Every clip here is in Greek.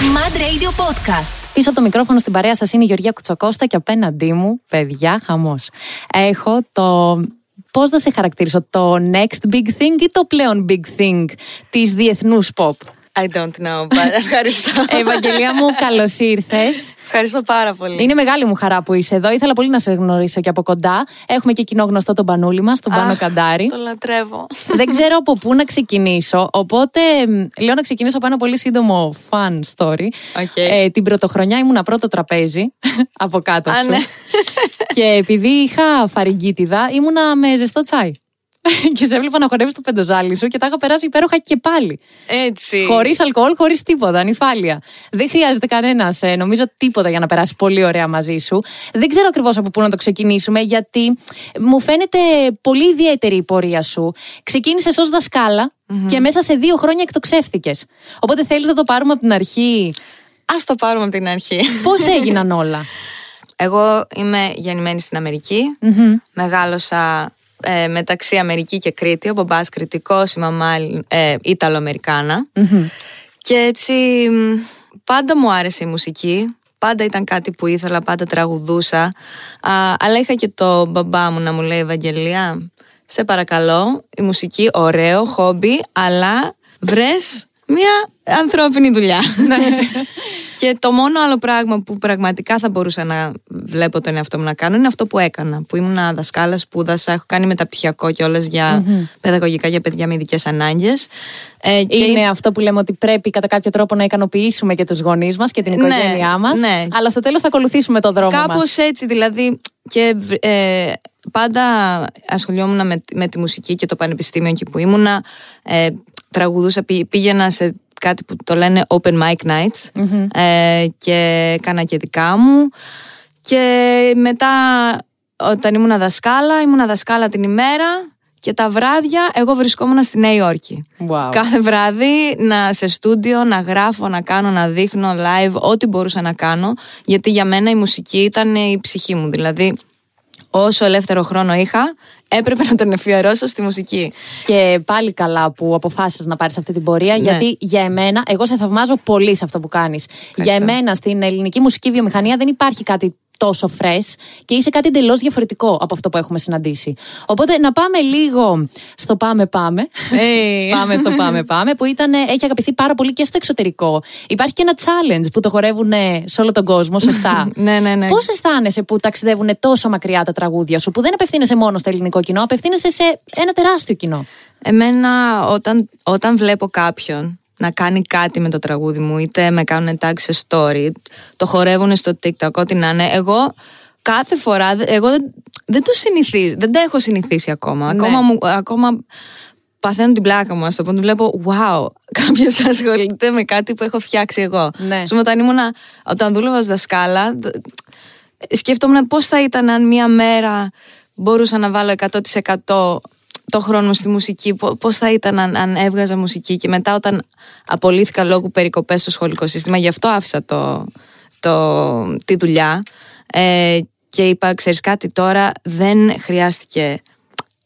Mad Radio Podcast. Πίσω από το μικρόφωνο στην παρέα σας είναι η Γεωργία Κουτσοκώστα και απέναντί μου, παιδιά, χαμός. Έχω το. Πώς να σε χαρακτηρίσω, το next big thing ή το πλέον big thing της διεθνούς pop; I don't know, but ευχαριστώ. Ευαγγελία μου, καλώς ήρθες. Ευχαριστώ πάρα πολύ. Είναι μεγάλη μου χαρά που είσαι εδώ. Ήθελα πολύ να σε γνωρίσω και από κοντά. Έχουμε και κοινό γνωστό τον Πανούλη μας, τον Πάνο Αχ, Καντάρη. Το λατρεύω. Δεν ξέρω από πού να ξεκινήσω. Οπότε μ, λέω να ξεκινήσω από ένα πολύ σύντομο fun story. Οκ. Ε, την πρωτοχρονιά ήμουνα πρώτο τραπέζι από κάτω Α, σου. ναι. και επειδή είχα φαρυγγίτιδα, ήμουνα με ζεστό τσάι. και σε έβλεπα να χορεύεις το πεντοζάλι σου και τα είχα περάσει υπέροχα και πάλι. Έτσι. Χωρίς αλκοόλ, χωρίς τίποτα, νηφάλια. Δεν χρειάζεται κανένας, νομίζω, τίποτα για να περάσει πολύ ωραία μαζί σου. Δεν ξέρω ακριβώς από πού να το ξεκινήσουμε, γιατί μου φαίνεται πολύ ιδιαίτερη η πορεία σου. Ξεκίνησες ως δασκαλα και μέσα σε δύο χρόνια εκτοξεύθηκες. Οπότε θέλεις να το πάρουμε από την αρχή; Ας το πάρουμε από την αρχή. Πώς έγιναν όλα; Εγώ είμαι γεννημένη στην αμερικη Μεγάλωσα ε, μεταξύ Αμερική και Κρήτη. Ο μπαμπάς κριτικός, η μαμά ε, Ιταλοαμερικάνα. Και έτσι μ, πάντα μου άρεσε η μουσική. Πάντα ήταν κάτι που ήθελα, πάντα τραγουδούσα. Α, αλλά είχα και το μπαμπά μου να μου λέει Ευαγγελία, σε παρακαλώ, η μουσική ωραίο, χόμπι, αλλά βρες μια ανθρώπινη δουλειά. και το μόνο άλλο πράγμα που πραγματικά θα μπορούσα να βλέπω τον εαυτό μου να κάνω είναι αυτό που έκανα. Που ήμουν δασκάλα, σπούδασα, έχω κάνει μεταπτυχιακό κιόλας για παιδαγωγικά για παιδιά με ειδικές ανάγκες. Ε, και Είναι αυτό που λέμε ότι πρέπει κατά κάποιο τρόπο να ικανοποιήσουμε και τους γονείς μας και την Ναι, οικογένειά μας. ναι. Αλλά στο τέλος θα ακολουθήσουμε το δρόμο Κάπως μας. έτσι, δηλαδή. Και ε, πάντα ασχολιόμουν με, με τη μουσική και το πανεπιστήμιο εκεί που ήμουνα. Ε, τραγουδούσα, πή- πήγαινα σε κάτι που το λένε open mic nights ε, και έκανα και δικά μου. Και μετά όταν ήμουν δασκάλα, ήμουν δασκάλα την ημέρα και τα βράδια εγώ βρισκόμουν στη Νέα Υόρκη. Wow. Κάθε βράδυ να σε στούντιο, να γράφω, να κάνω, να δείχνω live, ό,τι μπορούσα να κάνω. Γιατί για μένα η μουσική ήταν η ψυχή μου. Δηλαδή, όσο ελεύθερο χρόνο είχα, έπρεπε να τον αφιερώσω στη μουσική. Και πάλι καλά που αποφάσισες να πάρεις αυτή την πορεία, Ναι. γιατί για εμένα, εγώ σε θαυμάζω πολύ σε αυτό που κάνεις. Για εμένα στην ελληνική μουσική βιομηχανία δεν υπάρχει κάτι τόσο fresh και είσαι κάτι εντελώς διαφορετικό από αυτό που έχουμε συναντήσει. Οπότε να πάμε λίγο στο πάμε πάμε. Hey. πάμε στο πάμε πάμε που ήταν, έχει αγαπηθεί πάρα πολύ και στο εξωτερικό. Υπάρχει και ένα challenge που το χορεύουν σε όλο τον κόσμο, σωστά. Ναι, ναι, ναι. Πώς αισθάνεσαι που ταξιδεύουν τόσο μακριά τα τραγούδια σου, που δεν απευθύνεσαι μόνο στο ελληνικό κοινό, απευθύνεσαι σε ένα τεράστιο κοινό; Εμένα όταν, όταν βλέπω κάποιον να κάνει κάτι με το τραγούδι μου, είτε με κάνουν tag σε story, το χορεύουν στο TikTok, ό,τι να είναι, εγώ κάθε φορά, δε- εγώ δεν, δεν το συνηθίζω, δεν τα έχω συνηθίσει ακόμα. Ναι. Ακόμα, μου, ακόμα παθαίνω την πλάκα μου, ας το πω, βλέπω, wow, κάποιος ασχολείται με κάτι που έχω φτιάξει εγώ. Ναι. Ας πούμε, όταν, ήμουνα, όταν δούλευα ως δασκάλα, δ- σκέφτομαι πώς θα ήταν αν μία μέρα μπορούσα να βάλω 100% το χρόνο μου στη μουσική, πο- πώς θα ήταν αν, αν έβγαζα μουσική και μετά όταν απολύθηκα λόγω περικοπές στο σχολικό σύστημα, γι' αυτό άφησα το, το, τη δουλειά ε, και είπα, ξέρεις κάτι τώρα, δεν χρειάστηκε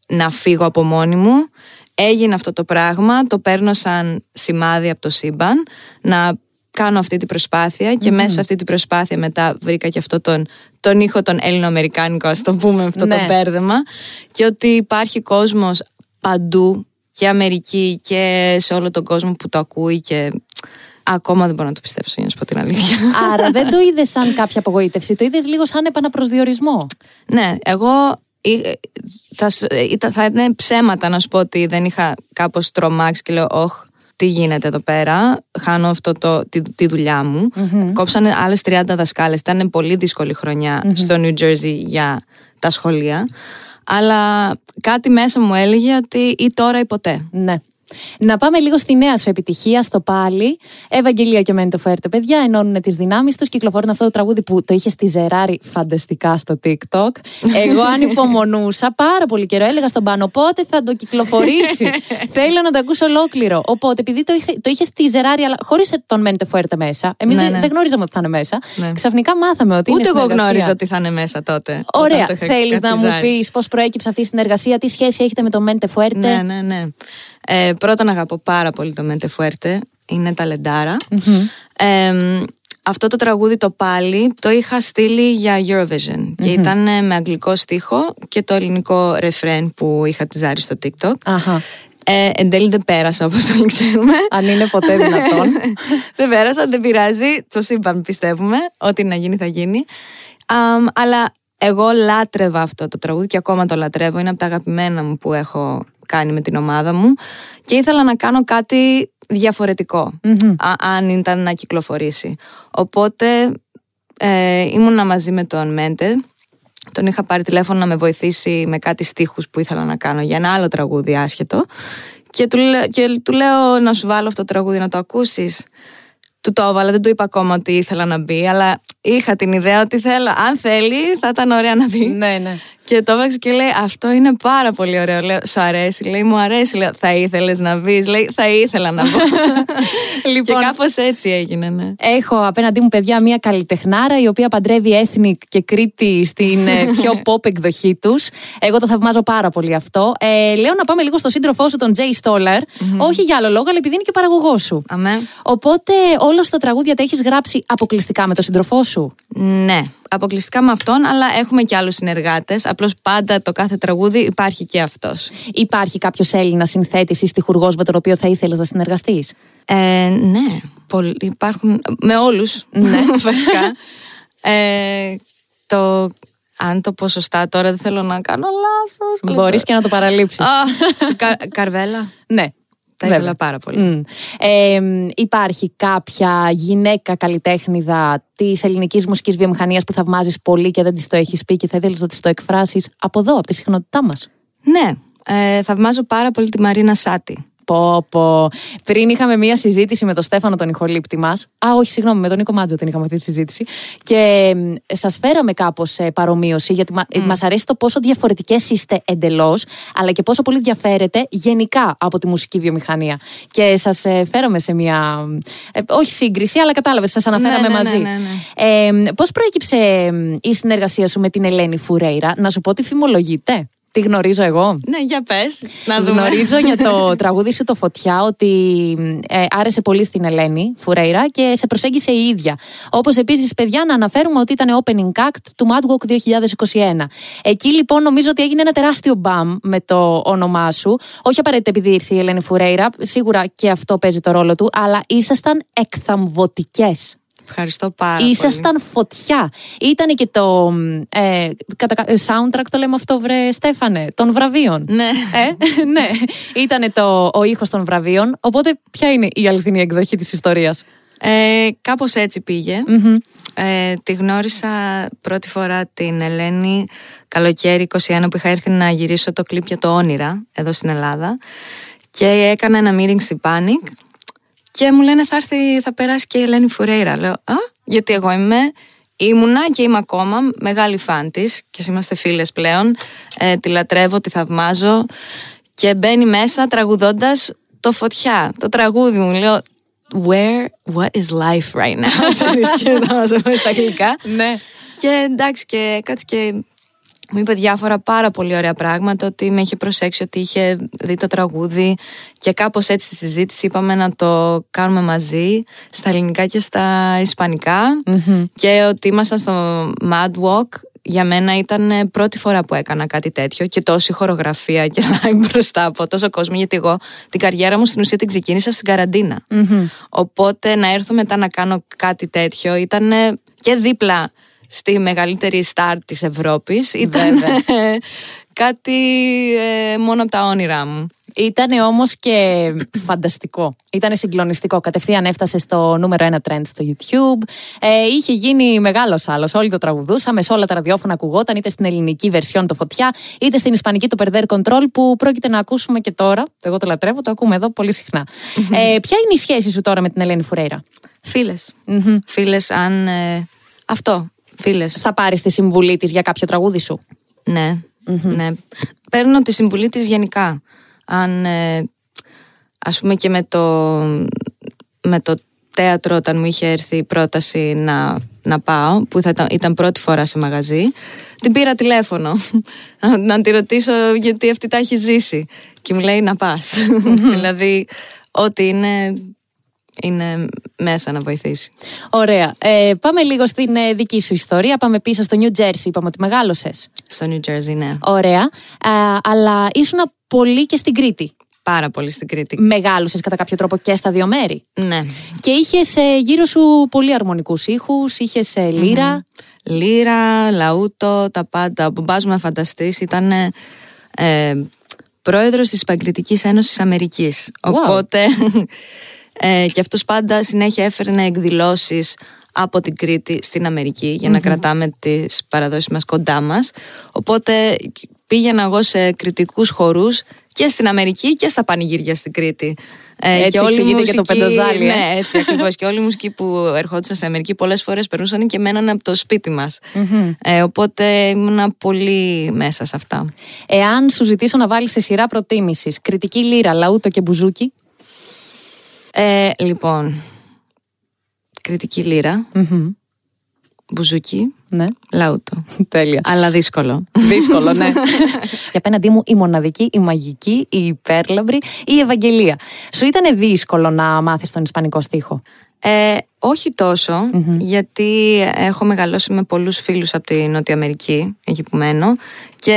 να φύγω από μόνη μου. Έγινε αυτό το πράγμα, το παίρνω σαν σημάδι από το σύμπαν, να κάνω αυτή την προσπάθεια και μέσα σε αυτή την προσπάθεια μετά βρήκα και αυτό τον, τον ήχο τον ελληνοαμερικάνικο, ας το πούμε αυτό Ναι. το μπέρδεμα και ότι υπάρχει κόσμος παντού και Αμερική και σε όλο τον κόσμο που το ακούει και ακόμα δεν μπορώ να το πιστέψω για να σου πω την αλήθεια. Άρα δεν το είδες σαν κάποια απογοήτευση, το είδες λίγο σαν επαναπροσδιορισμό; Ναι, εγώ ε, θα, σου- ε, ήταν- θα είναι ψέματα να σου πω ότι δεν είχα κάπως τρομάξει και λέω «Ωχ, τι γίνεται εδώ πέρα, χάνω αυτό το, τη, τη δουλειά μου». Κόψανε άλλες 30 δασκάλες, ήταν πολύ δύσκολη χρονιά στο New Jersey για τα σχολεία. Αλλά κάτι μέσα μου έλεγε ότι ή τώρα ή ποτέ. Ναι. Να πάμε λίγο στη νέα σου επιτυχία, στο πάλι. Ευαγγελία και Μέντε Φουέρτε, παιδιά, ενώνουν τις δυνάμεις τους. Κυκλοφορούν αυτό το τραγούδι που το είχε στη Ζεράρη φανταστικά στο TikTok. Εγώ ανυπομονούσα πάρα πολύ καιρό. Έλεγα στον πάνω πότε θα το κυκλοφορήσει; Θέλω να το ακούσω ολόκληρο. Οπότε, επειδή το είχε, το είχε στη Ζεράρη, αλλά χωρίς τον Μέντε Φουέρτε μέσα, εμείς Ναι, δεν, ναι. δεν γνώριζαμε ότι θα είναι μέσα. Ναι. Ξαφνικά μάθαμε ότι Ούτε είναι εγώ συνεργασία. γνώριζα ότι θα είναι μέσα τότε. Ωραία. όταν το είχα Θέλεις να μου καπιζάρει. πεις πώς προέκυψε αυτή η συνεργασία, τι σχέση έχετε με τον Μέντε Φουέρτε; Ναι, ναι, ναι. Ε, πρώτον αγαπώ πάρα πολύ το Μέντε Φουέρτε. Είναι ταλεντάρα. αυτό το τραγούδι το πάλι το είχα στείλει για Eurovision και ήταν με αγγλικό στίχο και το ελληνικό ρεφρέν που είχα τη ζάρι στο TikTok. Αχα. Ε, εν τέλει δεν πέρασα όπως όλοι ξέρουμε. Αν είναι ποτέ δυνατόν. δεν πέρασα, δεν πειράζει. Το σύμπαν πιστεύουμε. Ό,τι να γίνει θα γίνει. αλλά εγώ λάτρευα αυτό το τραγούδι και ακόμα το λατρεύω. Είναι από τα αγαπημένα μου που έχω κάνει με την ομάδα μου. Και ήθελα να κάνω κάτι αν ήταν να κυκλοφορήσει. Οπότε ε, ήμουνα μαζί με τον Μέντε. Τον είχα πάρει τηλέφωνο να με βοηθήσει με κάτι στίχους που ήθελα να κάνω για ένα άλλο τραγούδι άσχετο. Και του, και του λέω να σου βάλω αυτό το τραγούδι να το ακούσεις. Του το έβαλα, δεν του είπα ακόμα ότι ήθελα να μπει, αλλά είχα την ιδέα ότι θέλω, αν θέλει θα ήταν ωραία να μπει. Ναι, ναι. Και το έβαξε και λέει: Αυτό είναι πάρα πολύ ωραίο. Λέω: Σου αρέσει. Λέει: Μου αρέσει. Λέω: Θα ήθελες να μπει. Λέει: Θα ήθελα να μπω. λοιπόν, και κάπως έτσι έγινε, ναι. Έχω απέναντί μου, παιδιά, μια καλλιτεχνάρα η οποία παντρεύει έθνη και Κρήτη στην ε, πιο pop εκδοχή τους. Εγώ το θαυμάζω πάρα πολύ αυτό. Ε, λέω να πάμε λίγο στο σύντροφό σου, τον Jay Stoller. Όχι για άλλο λόγο, αλλά επειδή είναι και παραγωγός σου. Αμέ. Οπότε όλο το τραγούδια τα έχεις γράψει αποκλειστικά με τον σύντροφό σου; Ναι αποκλειστικά με αυτόν, αλλά έχουμε και άλλους συνεργάτες. Απλώς πάντα το κάθε τραγούδι υπάρχει και αυτός. Υπάρχει κάποιος Έλληνας συνθέτης ή στοιχουργό με τον οποίο θα ήθελες να συνεργαστείς; Ε, ναι, υπάρχουν. Με όλους. Ναι, βασικά. Ε, το αν το πω σωστά τώρα δεν θέλω να κάνω λάθος. Μπορείς και να το παραλείψεις. καρβέλα. Ναι. Τα ήθελα πάρα πολύ. Ε, υπάρχει κάποια γυναίκα καλλιτέχνηδα της ελληνικής μουσικής βιομηχανίας που θαυμάζεις πολύ και δεν της το έχεις πει και θα ήθελες να της το εκφράσεις από εδώ, από τη συχνότητά μας; Ναι. Ε, θαυμάζω πάρα πολύ τη Μαρίνα Σάτι. Πω, πω. Πριν είχαμε μία συζήτηση με τον Στέφανο τον ηχολήπτη μας. Α, όχι, συγγνώμη, με τον Νίκο Μάτζο την είχαμε αυτή τη συζήτηση. Και σας φέραμε κάπως σε παρομοίωση, γιατί mm. μας αρέσει το πόσο διαφορετικές είστε εντελώς, αλλά και πόσο πολύ διαφέρετε γενικά από τη μουσική βιομηχανία. Και σας ε, φέραμε σε μία. Ε, όχι σύγκριση, αλλά κατάλαβες, σας αναφέραμε ναι, ναι, μαζί. Ναι, ναι, ναι. Ε, Πώς προέκυψε η συνεργασία σου με την Ελένη Φουρέιρα, να σου πω ότι φημολογείται. Τι γνωρίζω εγώ; Ναι, για πες. Να δούμε. Γνωρίζω για το τραγούδι σου το Φωτιά ότι ε, άρεσε πολύ στην Ελένη Φουρέιρα και σε προσέγγισε η ίδια. Όπως επίσης, παιδιά, να αναφέρουμε ότι ήταν opening act του Mad Walk 2021. Εκεί λοιπόν νομίζω ότι έγινε ένα τεράστιο μπαμ με το όνομά σου. Όχι απαραίτητα επειδή ήρθε η Ελένη Φουρέιρα, σίγουρα και αυτό παίζει το ρόλο του, αλλά ήσασταν εκθαμβωτικές. Ευχαριστώ πάρα Ήσασταν φωτιά. Ήταν και το ε, κατα... Ε, soundtrack, το λέμε αυτό, βρε Στέφανε, των βραβείων. Ναι. Ε, ναι. Ήταν το, ο ήχος των βραβείων. Οπότε, ποια είναι η αληθινή εκδοχή της ιστορίας; Ε, κάπως έτσι Ε, τη γνώρισα πρώτη φορά την Ελένη καλοκαίρι 21 που είχα έρθει να γυρίσω το κλιπ για το Όνειρα εδώ στην Ελλάδα και έκανα ένα meeting στην Panic και μου λένε θα έρθει, θα περάσει και η Ελένη Φουρέιρα. Λέω, Α, γιατί εγώ είμαι, ήμουνα και είμαι ακόμα μεγάλη φαν της και είμαστε φίλες πλέον. Ε, τη λατρεύω, τη θαυμάζω και μπαίνει μέσα τραγουδώντας το φωτιά, το τραγούδι μου. Λέω, Where, what is life right now? και θα μας πω στα αγγλικά. Ναι. Και εντάξει και κάτσε και μου είπε διάφορα πάρα πολύ ωραία πράγματα, ότι με είχε προσέξει ότι είχε δει το τραγούδι και κάπως έτσι στη συζήτηση είπαμε να το κάνουμε μαζί στα ελληνικά και στα ισπανικα και ότι ήμασταν στο Mad Walk. Για μένα ήταν πρώτη φορά που έκανα κάτι τέτοιο και τόση χορογραφία και live μπροστά από τόσο κόσμο γιατί εγώ την καριέρα μου στην ουσία την ξεκίνησα στην καραντινα οπότε να έρθω μετά να κάνω κάτι τέτοιο ήταν και δίπλα στη μεγαλύτερη στάρ της Ευρώπης. Ήταν κάτι ε, μόνο από τα όνειρά μου. Ήταν όμως και φανταστικό. Ήταν συγκλονιστικό. Κατευθείαν έφτασε στο νούμερο ένα trend στο YouTube. Ε, είχε γίνει μεγάλος άλλος. Όλοι το τραγουδούσαμε. Σε όλα τα ραδιόφωνα ακουγόταν, είτε στην ελληνική βερσιόν το φωτιά, είτε στην ισπανική το Perder Control που πρόκειται να ακούσουμε και τώρα. Εγώ το λατρεύω, το ακούμε εδώ πολύ συχνά. ε, ποια είναι η σχέση σου τώρα με την Ελένη Φουρέιρα, Φίλες. Φίλες, αν. Ε, αυτό. Φίλες. Θα πάρεις τη συμβουλή της για κάποιο τραγούδι σου; Ναι, ναι. Παίρνω τη συμβουλή της γενικά. Αν ε, ας πούμε και με το, με το θέατρο όταν μου είχε έρθει η πρόταση να, να πάω που θα ήταν, πρώτη φορά σε μαγαζί την πήρα τηλέφωνο να τη ρωτήσω γιατί αυτή τα έχει ζήσει και μου λέει να πας δηλαδή ό,τι είναι είναι μέσα να βοηθήσει. Ωραία. Ε, πάμε λίγο στην ε, δική σου ιστορία. Πάμε πίσω στο New Jersey. Είπαμε ότι μεγάλωσες. Στο New Jersey, ναι. Ωραία. Ε, αλλά ήσουν πολύ και στην Κρήτη. Πάρα πολύ στην Κρήτη. Μεγάλωσες κατά κάποιο τρόπο και στα δύο μέρη. Ναι. Και είχες ε, γύρω σου πολύ αρμονικούς ήχους, είχες ε, λύρα. Λύρα, λαούτο, τα πάντα. Ο μπαμπάς μου να φανταστείς ήταν ε, πρόεδρος της Παγκριτικής Ένωσης Αμερικής. Οπότε ε, και αυτός πάντα συνέχεια έφερνε εκδηλώσεις από την Κρήτη στην Αμερική για να κρατάμε τις παραδόσεις μας κοντά μας. Οπότε πήγαινα εγώ σε κριτικούς χορούς και στην Αμερική και στα πανηγύρια στην Κρήτη. Ε, έτσι και όλη η μουσική, και το πεντοζάλι. Ε. Ναι, έτσι ακριβώς. και όλη η μουσική που ερχόντουσαν στην Αμερική πολλές φορές περνούσαν και μέναν από το σπίτι μας. Ε, οπότε ήμουν πολύ μέσα σε αυτά. Εάν σου ζητήσω να βάλεις σε σειρά προτίμησης κριτική λύρα, λαούτο και μπουζούκι. Ε, λοιπόν. Κριτική λύρα. Μπουζούκι. Ναι. Λαούτο. Τέλεια. Αλλά δύσκολο. Δύσκολο, ναι. Για απέναντί μου η μοναδική, η μαγική, η υπέρλαμπρη, η Ευαγγελία. Σου ήταν δύσκολο να μάθεις τον Ισπανικό στίχο; Ε, όχι γιατί έχω μεγαλώσει με πολλούς φίλους από τη Νότια Αμερική, εκεί που μένω, και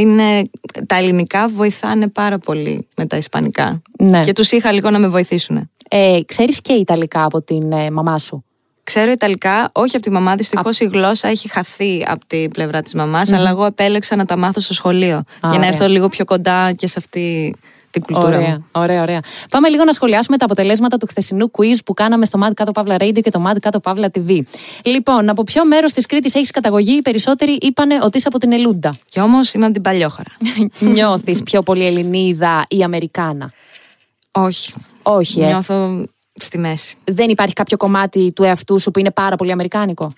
είναι, τα ελληνικά βοηθάνε πάρα πολύ με τα ισπανικά. Ναι. Και τους είχα λίγο να με βοηθήσουν. Ε, ξέρεις και Ιταλικά από την ε, μαμά σου; Ξέρω Ιταλικά, όχι από τη μαμά. Δυστυχώς η γλώσσα έχει χαθεί από την πλευρά της μαμα αλλά εγώ επέλεξα να τα μάθω στο σχολείο. για να έρθω λίγο πιο κοντά και σε αυτή την κουλτούρα ωραία, μου. Ωραία, ωραία. Πάμε λίγο να σχολιάσουμε τα αποτελέσματα του χθεσινού quiz που κάναμε στο Mad Κάτω Παύλα Radio και το Mad Κάτω Παύλα TV. Λοιπόν, από ποιο μέρος της Κρήτης έχεις καταγωγή, οι περισσότεροι είπαν ότι είσαι από την Ελούντα. Και όμως είμαι από την Παλιόχώρα. Νιώθεις πιο πολύ Ελληνίδα ή Αμερικάνα; Όχι. Όχι, ε. Νιώθω στη μέση. Δεν υπάρχει κάποιο κομμάτι του εαυτού σου που είναι πάρα πολύ αμερικάνικο;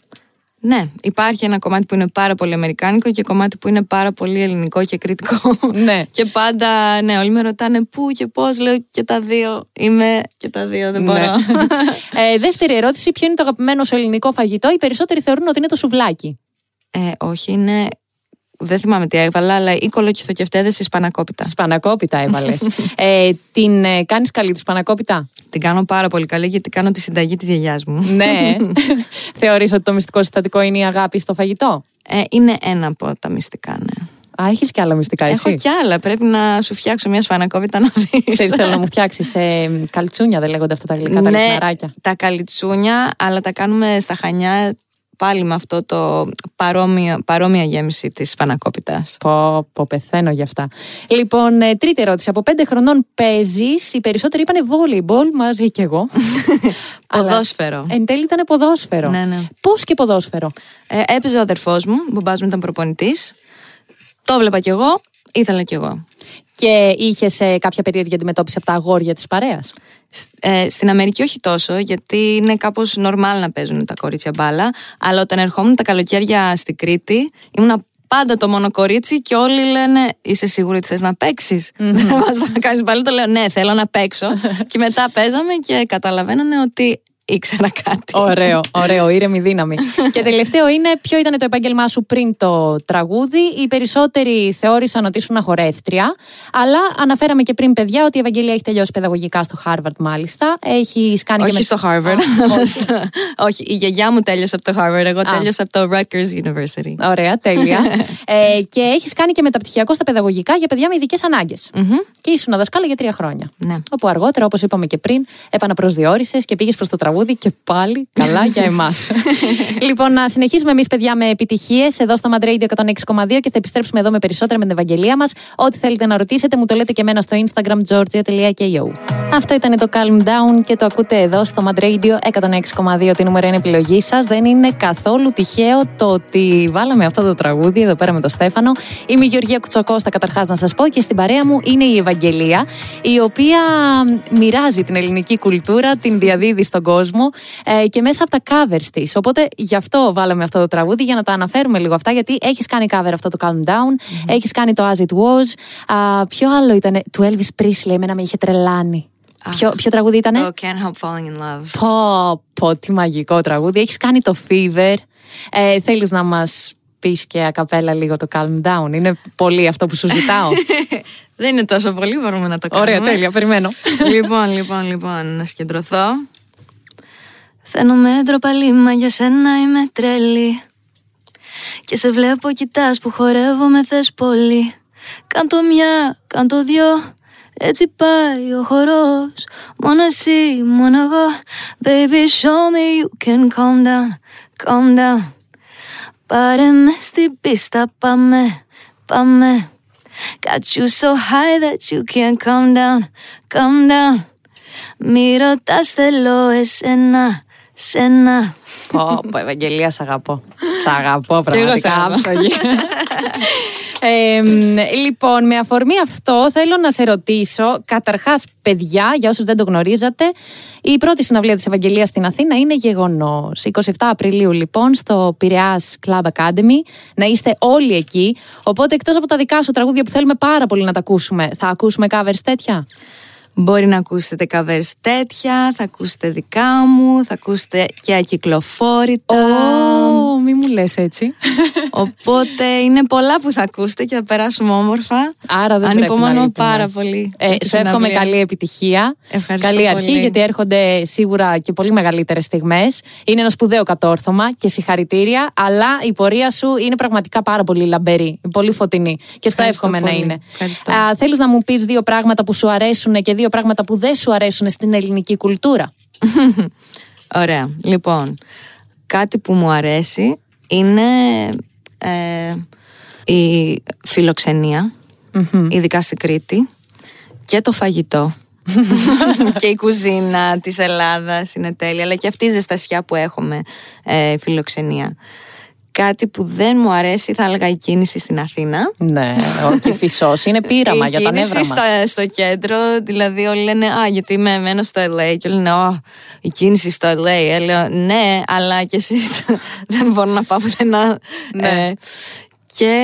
Ναι, υπάρχει ένα κομμάτι που είναι πάρα πολύ αμερικάνικο και κομμάτι που είναι πάρα πολύ ελληνικό και κριτικό. Ναι. και πάντα, ναι, όλοι με ρωτάνε πού και πώς. Λέω και τα δύο. Είμαι και τα δύο, δεν μπορώ. Ναι. ε, δεύτερη ερώτηση: Ποιο είναι το αγαπημένο σου ελληνικό φαγητό; Οι περισσότεροι θεωρούν ότι είναι το σουβλάκι. Ε, όχι, είναι δεν θυμάμαι τι έβαλα, αλλά ή κολοκυθοκευτέδε ή σπανακόπιτα. Σπανακόπιτα έβαλες. ε, την ε, κάνεις καλή τη σπανακόπιτα; Την κάνω πάρα πολύ καλή γιατί κάνω τη συνταγή της γιαγιάς μου. ναι. Θεωρείς ότι το μυστικό συστατικό είναι η αγάπη στο φαγητό; Ε, είναι ένα από τα μυστικά, ναι. Α, έχεις κι άλλα μυστικά, εσύ; Έχω κι άλλα. Πρέπει να σου φτιάξω μια σπανακόπιτα να δεις. Ξέρεις, θέλω να μου φτιάξεις ε, καλτσούνια, δεν λέγονται αυτά τα γλυκά, ναι, τα Τα καλτσούνια, αλλά τα κάνουμε στα χανιά πάλι με αυτό το παρόμοια, παρόμοια γέμιση της Πανακόπιτας. Πω, πω, πεθαίνω γι' αυτά. Λοιπόν, ε, τρίτη ερώτηση. Από πέντε χρονών παίζεις, οι περισσότεροι είπανε βόλεϊμπολ, μαζί κι εγώ. ποδόσφαιρο. εν τέλει ήταν ποδόσφαιρο. Ναι, ναι. Πώς και ποδόσφαιρο; Ε, έπαιζε ο αδερφός μου, ο μπαμπάς μου ήταν προπονητής. Το βλέπα κι εγώ, ήθελα κι εγώ. Και είχε ε, κάποια περίεργη αντιμετώπιση από τα αγόρια της παρέας; Ε, στην Αμερική όχι τόσο, γιατί είναι κάπως νορμάλ να παίζουν τα κορίτσια μπάλα. Αλλά όταν ερχόμουν τα καλοκαίρια στην Κρήτη, ήμουν πάντα το μόνο κορίτσι και όλοι λένε Είσαι σίγουρη ότι θες να παίξεις; Mm-hmm. Δεν μα να κάνεις μπάλα. Το λέω Ναι, θέλω να παίξω. και μετά παίζαμε και καταλαβαίνανε ότι ήξερα κάτι. Ωραίο, ωραίο, ήρεμη δύναμη. και τελευταίο είναι ποιο ήταν το επάγγελμά σου πριν το τραγούδι. Οι περισσότεροι θεώρησαν ότι ήσουν χορεύτρια, αλλά αναφέραμε και πριν, παιδιά, ότι η Ευαγγελία έχει τελειώσει παιδαγωγικά στο Harvard, μάλιστα. Έχει κάνει όχι και με... στο Harvard. όχι, η γιαγιά μου τέλειωσε από το Harvard, εγώ τέλειωσα από το Rutgers University. Ωραία, τέλεια. ε, και έχει κάνει και μεταπτυχιακό στα παιδαγωγικά για παιδιά με ειδικές ανάγκες. Mm-hmm. Και ήσουν δασκάλα για τρία χρόνια. Ναι. Όπου αργότερα, όπως είπαμε και πριν, επαναπροσδιορίσες και πήγες προς το τραγούδι τραγούδι και πάλι καλά για εμάς. λοιπόν, να συνεχίσουμε εμείς, παιδιά, με επιτυχίες εδώ στο Mad Radio 106,2 και θα επιστρέψουμε εδώ με περισσότερα με την Ευαγγελία μας. Ό,τι θέλετε να ρωτήσετε, μου το λέτε και εμένα στο Instagram georgia.ko. Αυτό ήταν το Calm Down και το ακούτε εδώ στο Mad Radio 106,2. Την νούμερο είναι επιλογή σας. Δεν είναι καθόλου τυχαίο το ότι βάλαμε αυτό το τραγούδι εδώ πέρα με τον Στέφανο. Είμαι η Γεωργία Κουτσοκώστα, καταρχάς να σας πω, και στην παρέα μου είναι η Ευαγγελία, η οποία μοιράζει την ελληνική κουλτούρα, την διαδίδει στον κόσμο ε, και μέσα από τα covers της. Οπότε γι' αυτό βάλαμε αυτό το τραγούδι για να τα αναφέρουμε λίγο αυτά, γιατί έχεις κάνει cover αυτό το Calm Down, mm-hmm. έχεις κάνει το As It Was. Α, ποιο άλλο ήταν, του Elvis Presley, εμένα με είχε τρελάνει. Ποιο, ποιο τραγούδι ήταν; Το Can't Help Falling in Love. Πω, πω, τι μαγικό τραγούδι. Έχεις κάνει το Fever. Ε, Θέλεις να μας πεις και ακαπέλα λίγο το Calm Down. Είναι πολύ αυτό που σου ζητάω. Δεν είναι τόσο πολύ, μπορούμε να το κάνουμε. Ωραία, τέλεια, περιμένω. λοιπόν, λοιπόν, λοιπόν, να συγκεντρωθώ. Φαίνομαι ντροπαλή, μα για σένα είμαι τρελή Και σε βλέπω κοιτάς που χορεύω με θες πολύ Κάντο μια, κάντο δυο έτσι πάει ο χορός. Μόνο εσύ, μόνο εγώ. Baby show me you can calm down Calm down. Πάρε με στην πίστα πάμε Πάμε. Got you so high that you can't calm down Calm down. Μη ρωτάς θέλω εσένα Σένα. Πω, πω, Ευαγγελία, σ' αγαπώ. Σ' αγαπώ πραγματικά, άψογη. Ε, λοιπόν, με αφορμή αυτό θέλω να σε ρωτήσω, καταρχάς παιδιά, για όσους δεν το γνωρίζατε, η πρώτη συναυλία της Ευαγγελίας στην Αθήνα είναι γεγονός. 27 Απριλίου λοιπόν στο Πειραιάς Club Academy, να είστε όλοι εκεί, οπότε εκτός από τα δικά σου τραγούδια που θέλουμε πάρα πολύ να τα ακούσουμε, θα ακούσουμε covers τέτοια; Μπορεί να ακούσετε covers τέτοια, θα ακούσετε δικά μου, θα ακούσετε και ακυκλοφόρητα. Ω, μη μου λες έτσι. Οπότε είναι πολλά που θα ακούσετε και θα περάσουμε όμορφα. Άρα δεν Ανυπομονώ πάρα πολύ. Ε, σε εύχομαι καλή επιτυχία. Ευχαριστώ καλή πολύ. αρχή, γιατί έρχονται σίγουρα και πολύ μεγαλύτερες στιγμές. Είναι ένα σπουδαίο κατόρθωμα και συγχαρητήρια, αλλά η πορεία σου είναι πραγματικά πάρα πολύ λαμπερή, πολύ φωτεινή. Και στο Ευχαριστώ εύχομαι να πολύ. είναι. Ευχαριστώ. Θέλεις να μου πεις δύο πράγματα που σου αρέσουν και δύο πράγματα που δεν σου αρέσουν στην ελληνική κουλτούρα. Ωραία. Λοιπόν, κάτι που μου αρέσει είναι ε, η φιλοξενια ειδικά στην Κρήτη, και το φαγητό. και η κουζίνα της Ελλάδας είναι τέλεια, αλλά και αυτή η ζεστασιά που έχουμε ε, φιλοξενία. Κάτι που δεν μου αρέσει θα έλεγα η κίνηση στην Αθήνα. Ναι, όχι φυσός. Είναι πείραμα η για τα κίνηση νεύρα μα. στα- στο κέντρο, δηλαδή όλοι λένε Α, γιατί με μένω στο LA. Και όλοι λένε Ω, η κίνηση στο LA. Ε, λέω, ναι, αλλά κι εσείς δεν μπορώ να πάω πουθενά. Ναι. Ε, και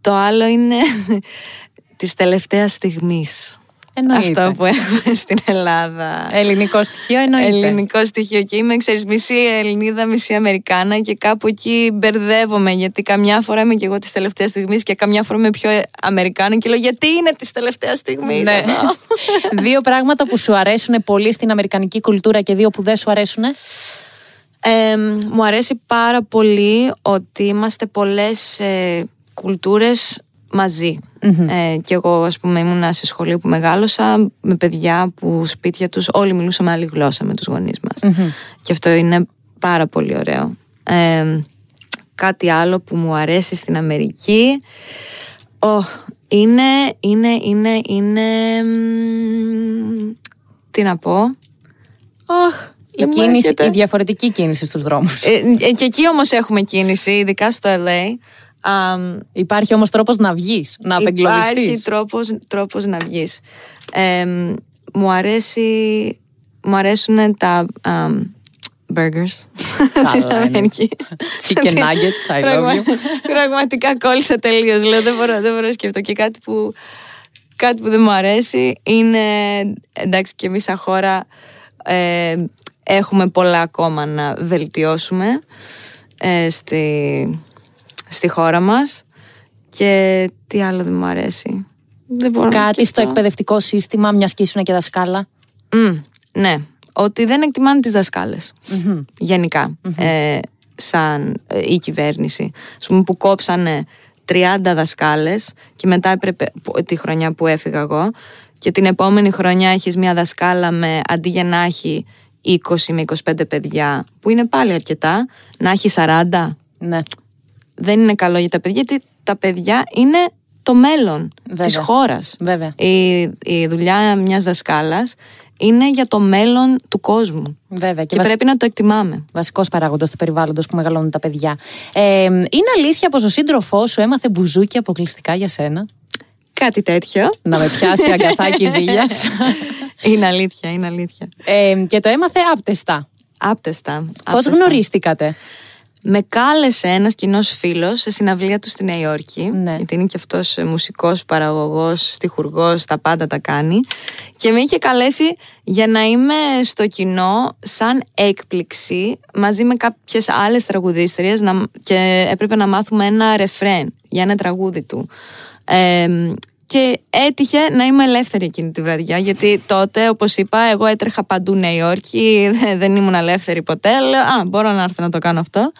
το άλλο είναι της τελευταίας στιγμής. Εννοείται. Αυτό που έχουμε στην Ελλάδα. Ελληνικό στοιχείο εννοείται. Ελληνικό στοιχείο και είμαι, ξέρεις, μισή Ελληνίδα, μισή Αμερικάνα και κάπου εκεί μπερδεύομαι γιατί καμιά φορά είμαι και εγώ της τελευταίας στιγμής και καμιά φορά είμαι πιο Αμερικάνα και λέω γιατί είναι της τελευταίας στιγμής. Ναι. δύο πράγματα που σου αρέσουν πολύ στην αμερικανική κουλτούρα και δύο που δεν σου αρέσουν. Ε, μου αρέσει πάρα πολύ ότι είμαστε πολλές ε, κουλτούρες μαζί. Ε, και εγώ ας πούμε ήμουνα σε σχολείο που μεγάλωσα με παιδιά που σπίτια τους όλοι μιλούσαμε άλλη γλώσσα με τους γονείς μας. Και αυτό είναι πάρα πολύ ωραίο. Ε, κάτι άλλο που μου αρέσει στην Αμερική oh, είναι, είναι, είναι, είναι μ, τι να πω Αχ, Η, δεν μου κίνηση, έρχεται. η διαφορετική κίνηση στους δρόμους. Ε, ε, και εκεί όμως έχουμε κίνηση, ειδικά στο LA. Αμ, Υπάρχει όμως τρόπος να βγεις, να Υπάρχει απεγκλωβιστείς. τρόπος, τρόπος να βγεις. Ε, μου αρέσει, μου αρέσουν τα αμ, burgers. Καλά της είναι. Αμερικής. Chicken nuggets, I love Πραγμα- you. Πραγματικά κόλλησα τελείως. Λέω δεν μπορώ, δεν μπορώ να σκεφτώ. Και κάτι που, κάτι που δεν μου αρέσει είναι εντάξει και εμείς σαν χώρα ε, έχουμε πολλά ακόμα να βελτιώσουμε ε, στη, στη χώρα μας και τι άλλο δεν μου αρέσει. Δεν μπορώ να Κάτι στο σκεφτώ. εκπαιδευτικό σύστημα, μιας και ήσουν και δασκάλα. Μμ, ναι, ότι δεν εκτιμάνε τις δασκάλες γενικα ε, σαν ε, η κυβέρνηση. Ας πούμε που κόψανε 30 δασκάλες και μετά έπρεπε που- τη χρονιά που έφυγα εγώ και την επόμενη χρονιά έχεις μια δασκάλα με αντί για να έχει 20 με 25 παιδιά που είναι πάλι αρκετά να έχει 40 Ναι. Δεν είναι καλό για τα παιδιά γιατί τα παιδιά είναι το μέλλον Βέβαια. της χώρας Βέβαια. η, η δουλειά μιας δασκάλας είναι για το μέλλον του κόσμου. Βέβαια. Και, βασι- πρέπει να το εκτιμάμε. Βασικός παράγοντας του περιβάλλοντος που μεγαλώνουν τα παιδιά. Ε, είναι αλήθεια πως ο σύντροφός σου έμαθε μπουζούκι αποκλειστικά για σένα; Κάτι τέτοιο. Να με πιάσει αγκαθάκι ζήλιας. είναι αλήθεια, είναι αλήθεια. ε, και το έμαθε άπτεστα. Άπτεστα. Πώς άπτεστα. γνωρίστηκατε; Με κάλεσε ένας κοινός φίλος σε συναυλία του στη Νέα Υόρκη. Ναι. Γιατί είναι και αυτός ε, μουσικός, παραγωγός, στιχουργός, τα πάντα τα κάνει. Και με είχε καλέσει για να είμαι στο κοινό σαν έκπληξη μαζί με κάποιες άλλες τραγουδίστριες να, και έπρεπε να μάθουμε ένα ρεφρέν για ένα τραγούδι του. Ε, και έτυχε να είμαι ελεύθερη εκείνη τη βραδιά. Γιατί τότε, όπως είπα, εγώ έτρεχα παντού Νέα Υόρκη, δεν ήμουν ελεύθερη ποτέ. Λέω, Α, μπορώ να έρθω να το κάνω αυτό.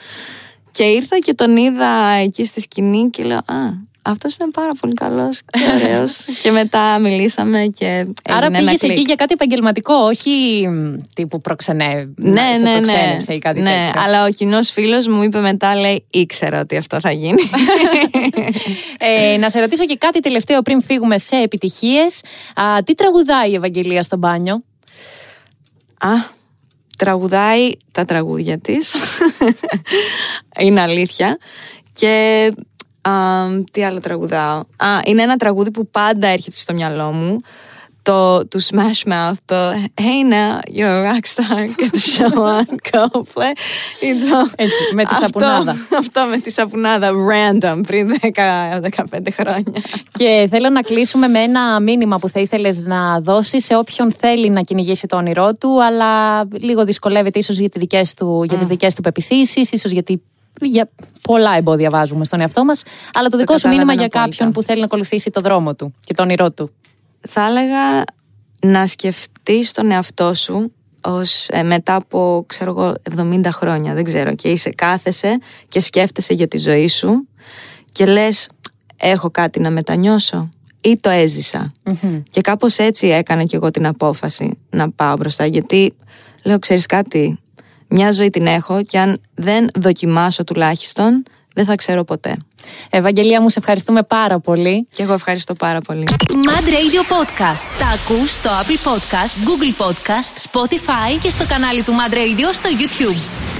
Και ήρθα και τον είδα εκεί στη σκηνή και λέω, Α, αυτός ήταν πάρα πολύ καλός και ωραίος. και μετά μιλήσαμε και. Άρα πήγες εκεί για κάτι επαγγελματικό, όχι τύπου προξενέ, ναι, ναι, ναι, ή κάτι ναι, τέτοιο. αλλά ο κοινός φίλος μου είπε μετά, λέει, ήξερα ότι αυτό θα γίνει. ε, να σε ρωτήσω και κάτι τελευταίο πριν φύγουμε σε επιτυχίες. Τι τραγουδάει η Ευαγγελία στο μπάνιο; Α, τραγουδάει τα τραγούδια της. Είναι αλήθεια. Και τι άλλο τραγουδάω; Α, είναι ένα τραγούδι που πάντα έρχεται στο μυαλό μου. Το του Smash Mouth, το Hey now, you're a rockstar, get the show on, go play. Έτσι, με τη σαπουνάδα. Αυτό με τη σαπουνάδα, random, πριν 10-15 χρόνια. Και θέλω να κλείσουμε με ένα μήνυμα που θα ήθελες να δώσεις σε όποιον θέλει να κυνηγήσει το όνειρό του, αλλά λίγο δυσκολεύεται ίσως για, τις δικές του, για τις δικές του πεπιθήσεις, ίσως γιατί για πολλά εμπόδια βάζουμε στον εαυτό μας. Αλλά το δικό σου μήνυμα για κάποιον που θέλει να ακολουθήσει το δρόμο του και το όνειρό του. Θα έλεγα να σκεφτεί τον εαυτό σου ως ε, μετά από ξέρω εγώ 70 χρόνια δεν ξέρω και είσαι κάθεσαι και σκέφτεσαι για τη ζωή σου και λες έχω κάτι να μετανιώσω ή το εζησα και κάπως έτσι έκανα και εγώ την απόφαση να πάω μπροστά γιατί λέω ξέρεις κάτι μια ζωή την έχω και αν δεν δοκιμάσω τουλάχιστον δεν θα ξέρω ποτέ. Ευαγγελία μου, σε ευχαριστούμε πάρα πολύ. Και εγώ ευχαριστώ πάρα πολύ. Mad Radio Podcast. Τα ακούς στο Apple Podcast, Google Podcast, Spotify και στο κανάλι του Mad Radio στο YouTube.